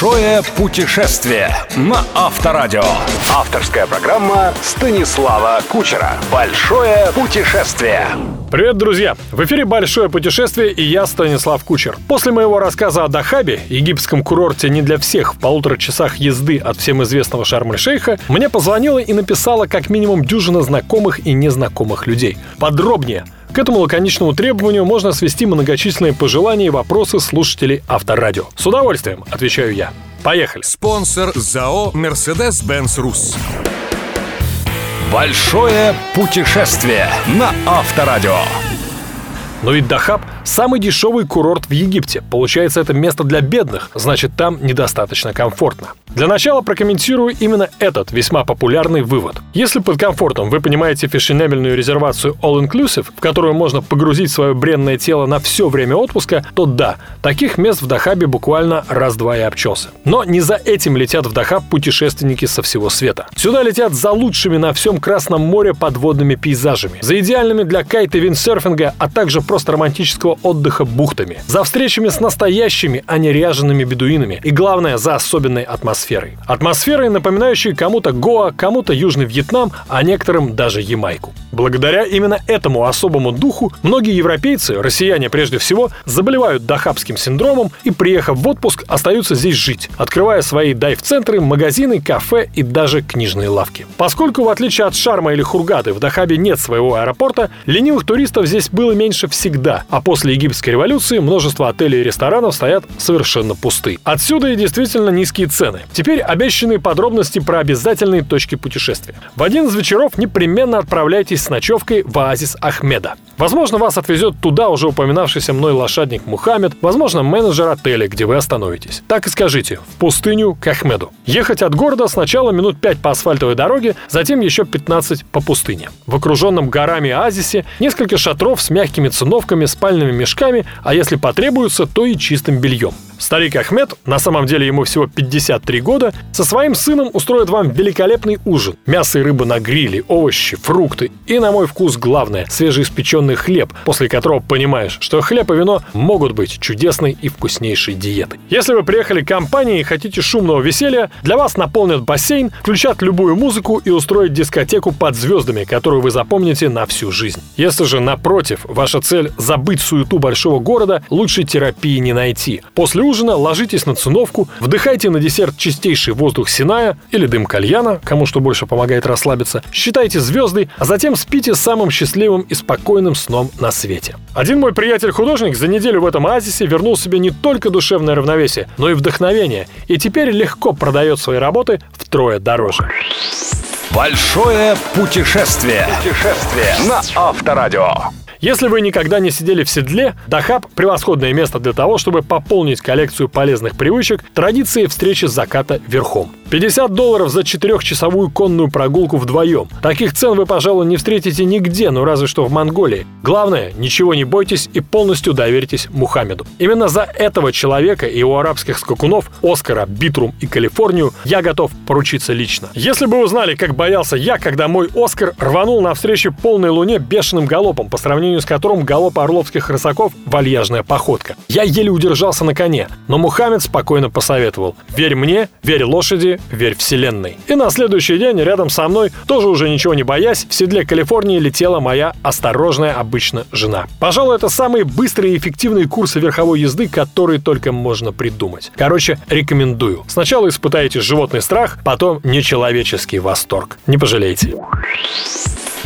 Большое путешествие на Авторадио. Авторская программа Станислава Кучера. Большое путешествие. Привет, друзья! В эфире «Большое путешествие» и я, Станислав Кучер. После моего рассказа о Дахабе, египетском курорте не для всех в полутора часах езды от всем известного Шарм-эль-Шейха, мне позвонила и написала как минимум дюжина знакомых и незнакомых людей. Подробнее – к этому лаконичному требованию можно свести многочисленные пожелания и вопросы слушателей Авторадио. С удовольствием, отвечаю я. Поехали. Спонсор ЗАО «Мерседес-Бенц Рус». Большое путешествие на Авторадио. Но ведь Дахаб – самый дешевый курорт в Египте. Получается, это место для бедных, значит, там недостаточно комфортно. Для начала прокомментирую именно этот весьма популярный вывод. Если под комфортом вы понимаете фешенебельную резервацию All Inclusive, в которую можно погрузить свое бренное тело на все время отпуска, то да, таких мест в Дахабе буквально раз-два и обчелся. Но не за этим летят в Дахаб путешественники со всего света. Сюда летят за лучшими на всем Красном море подводными пейзажами, за идеальными для кайта виндсерфинга, а также просто романтического отдыха бухтами, за встречами с настоящими, а не ряжеными бедуинами и, главное, за особенной атмосферой. Атмосферой, напоминающей кому-то Гоа, кому-то Южный Вьетнам, а некоторым даже Ямайку. Благодаря именно этому особому духу многие европейцы, россияне прежде всего, заболевают дахабским синдромом и, приехав в отпуск, остаются здесь жить, открывая свои дайв-центры, магазины, кафе и даже книжные лавки. Поскольку, в отличие от Шарма или Хургады, в Дахабе нет своего аэропорта, ленивых туристов здесь было меньше всегда, а после египетской революции множество отелей и ресторанов стоят совершенно пусты. Отсюда и действительно низкие цены. Теперь обещанные подробности про обязательные точки путешествия. В один из вечеров непременно отправляйтесь с ночевкой в оазис Ахмеда. Возможно, вас отвезет туда уже упоминавшийся мной лошадник Мухаммед, возможно, менеджер отеля, где вы остановитесь. Так и скажите, в пустыню к Ахмеду. Ехать от города сначала минут 5 по асфальтовой дороге, затем еще 15 по пустыне. В окруженном горами оазисе несколько шатров с мягкими циновками, спальными мешками, а если потребуется, то и чистым бельем. Старик Ахмед, на самом деле ему всего 53 года, со своим сыном устроит вам великолепный ужин. Мясо и рыба на гриле, овощи, фрукты и, на мой вкус, главное, свежеиспеченный хлеб, после которого понимаешь, что хлеб и вино могут быть чудесной и вкуснейшей диетой. Если вы приехали к компании и хотите шумного веселья, для вас наполнят бассейн, включат любую музыку и устроят дискотеку под звездами, которую вы запомните на всю жизнь. Если же, напротив, ваша цель забыть суету большого города, лучшей терапии не найти. После ужина ложитесь на циновку, вдыхайте на десерт чистейший воздух Синая или дым кальяна, кому что больше помогает расслабиться, считайте звезды, а затем спите самым счастливым и спокойным сном на свете. Один мой приятель-художник за неделю в этом оазисе вернул себе не только душевное равновесие, но и вдохновение, и теперь легко продает свои работы втрое дороже. Большое путешествие. Путешествие на Авторадио. Если вы никогда не сидели в седле, Дахаб – превосходное место для того, чтобы пополнить коллекцию полезных привычек традиции встречи заката верхом. 50 долларов за четырехчасовую конную прогулку вдвоем. Таких цен вы, пожалуй, не встретите нигде, но разве что в Монголии. Главное, ничего не бойтесь и полностью доверьтесь Мухаммеду. Именно за этого человека и у арабских скакунов Оскара, Битрум и Калифорнию я готов поручиться лично. Если бы вы знали, как боялся я, когда мой Оскар рванул навстречу полной луне бешеным галопом, по сравнению с которым галоп орловских рысаков – вальяжная походка. Я еле удержался на коне, но Мухаммед спокойно посоветовал «Верь мне, верь лошади, верь вселенной. И на следующий день рядом со мной, тоже уже ничего не боясь, в седле Калифорнии летела моя осторожная обычно жена. Пожалуй, это самые быстрые и эффективные курсы верховой езды, которые только можно придумать. Короче, рекомендую. Сначала испытайте животный страх, потом нечеловеческий восторг. Не пожалейте.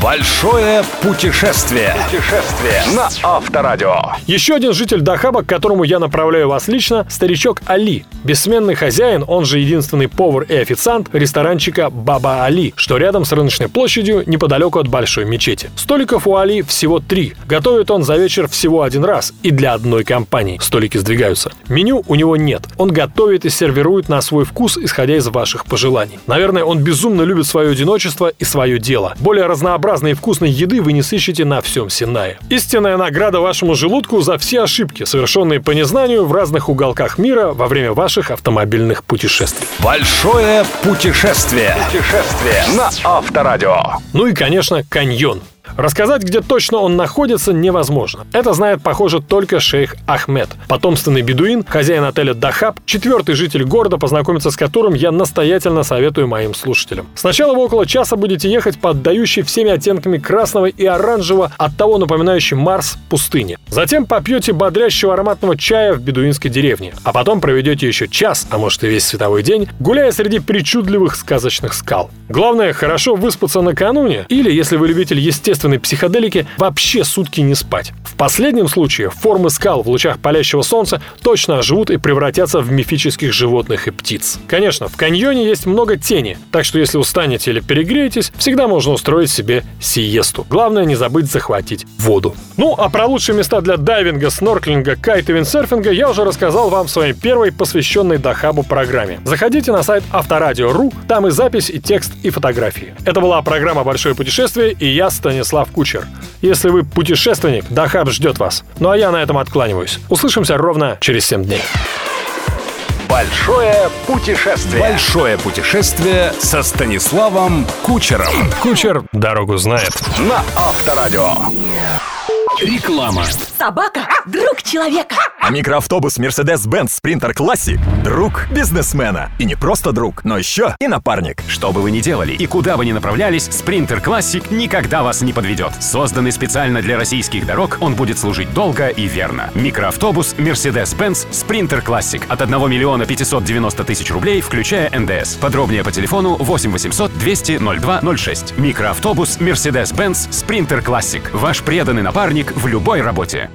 Большое путешествие. Путешествие на Авторадио. Еще один житель Дахаба, к которому я направляю вас лично, старичок Али. Бессменный хозяин, он же единственный повар и официант ресторанчика Баба Али, что рядом с рыночной площадью неподалеку от большой мечети. Столиков у Али всего три. Готовит он за вечер всего один раз и для одной компании. Столики сдвигаются. Меню у него нет. Он готовит и сервирует на свой вкус, исходя из ваших пожеланий. Наверное, он безумно любит свое одиночество и свое дело. Более разнообразно разнообразной и вкусной еды вы не сыщете на всем Синае. Истинная награда вашему желудку за все ошибки, совершенные по незнанию в разных уголках мира во время ваших автомобильных путешествий. Большое путешествие. Путешествие на Авторадио. Ну и, конечно, каньон. Рассказать, где точно он находится, невозможно. Это знает, похоже, только шейх Ахмед, потомственный бедуин, хозяин отеля Дахаб, четвертый житель города, познакомиться с которым я настоятельно советую моим слушателям. Сначала вы около часа будете ехать по отдающей всеми оттенками красного и оранжевого, от того напоминающей Марс, пустыне. Затем попьете бодрящего ароматного чая в бедуинской деревне, а потом проведете еще час, а может и весь световой день, гуляя среди причудливых сказочных скал. Главное, хорошо выспаться накануне, или, если вы любитель естественной психоделики, вообще сутки не спать. В последнем случае формы скал в лучах палящего солнца точно оживут и превратятся в мифических животных и птиц. Конечно, в каньоне есть много тени, так что если устанете или перегреетесь, всегда можно устроить себе сиесту. Главное не забыть захватить воду. Ну, а про лучшие места для дайвинга, снорклинга, кайт и виндсерфинга я уже рассказал вам в своей первой посвященной Дахабу программе. Заходите на сайт Авторадио.ру, там и запись, и текст, и фотографии. Это была программа «Большое путешествие» и я, Станислав Кучер. Если вы путешественник, Дахаб ждет вас. Ну а я на этом откланиваюсь. Услышимся ровно через 7 дней. Большое путешествие. Большое путешествие со Станиславом Кучером. Кучер дорогу знает. На Авторадио. Реклама. Собака – друг человека. А микроавтобус Mercedes-Benz Sprinter Classic – друг бизнесмена. И не просто друг, но еще и напарник. Что бы вы ни делали и куда бы ни направлялись, Sprinter Classic никогда вас не подведет. Созданный специально для российских дорог, он будет служить долго и верно. Микроавтобус Mercedes-Benz Sprinter Classic от 1 миллиона 590 тысяч рублей, включая НДС. Подробнее по телефону 8 800 200 0206. Микроавтобус Mercedes-Benz Sprinter Classic. Ваш преданный напарник в любой работе.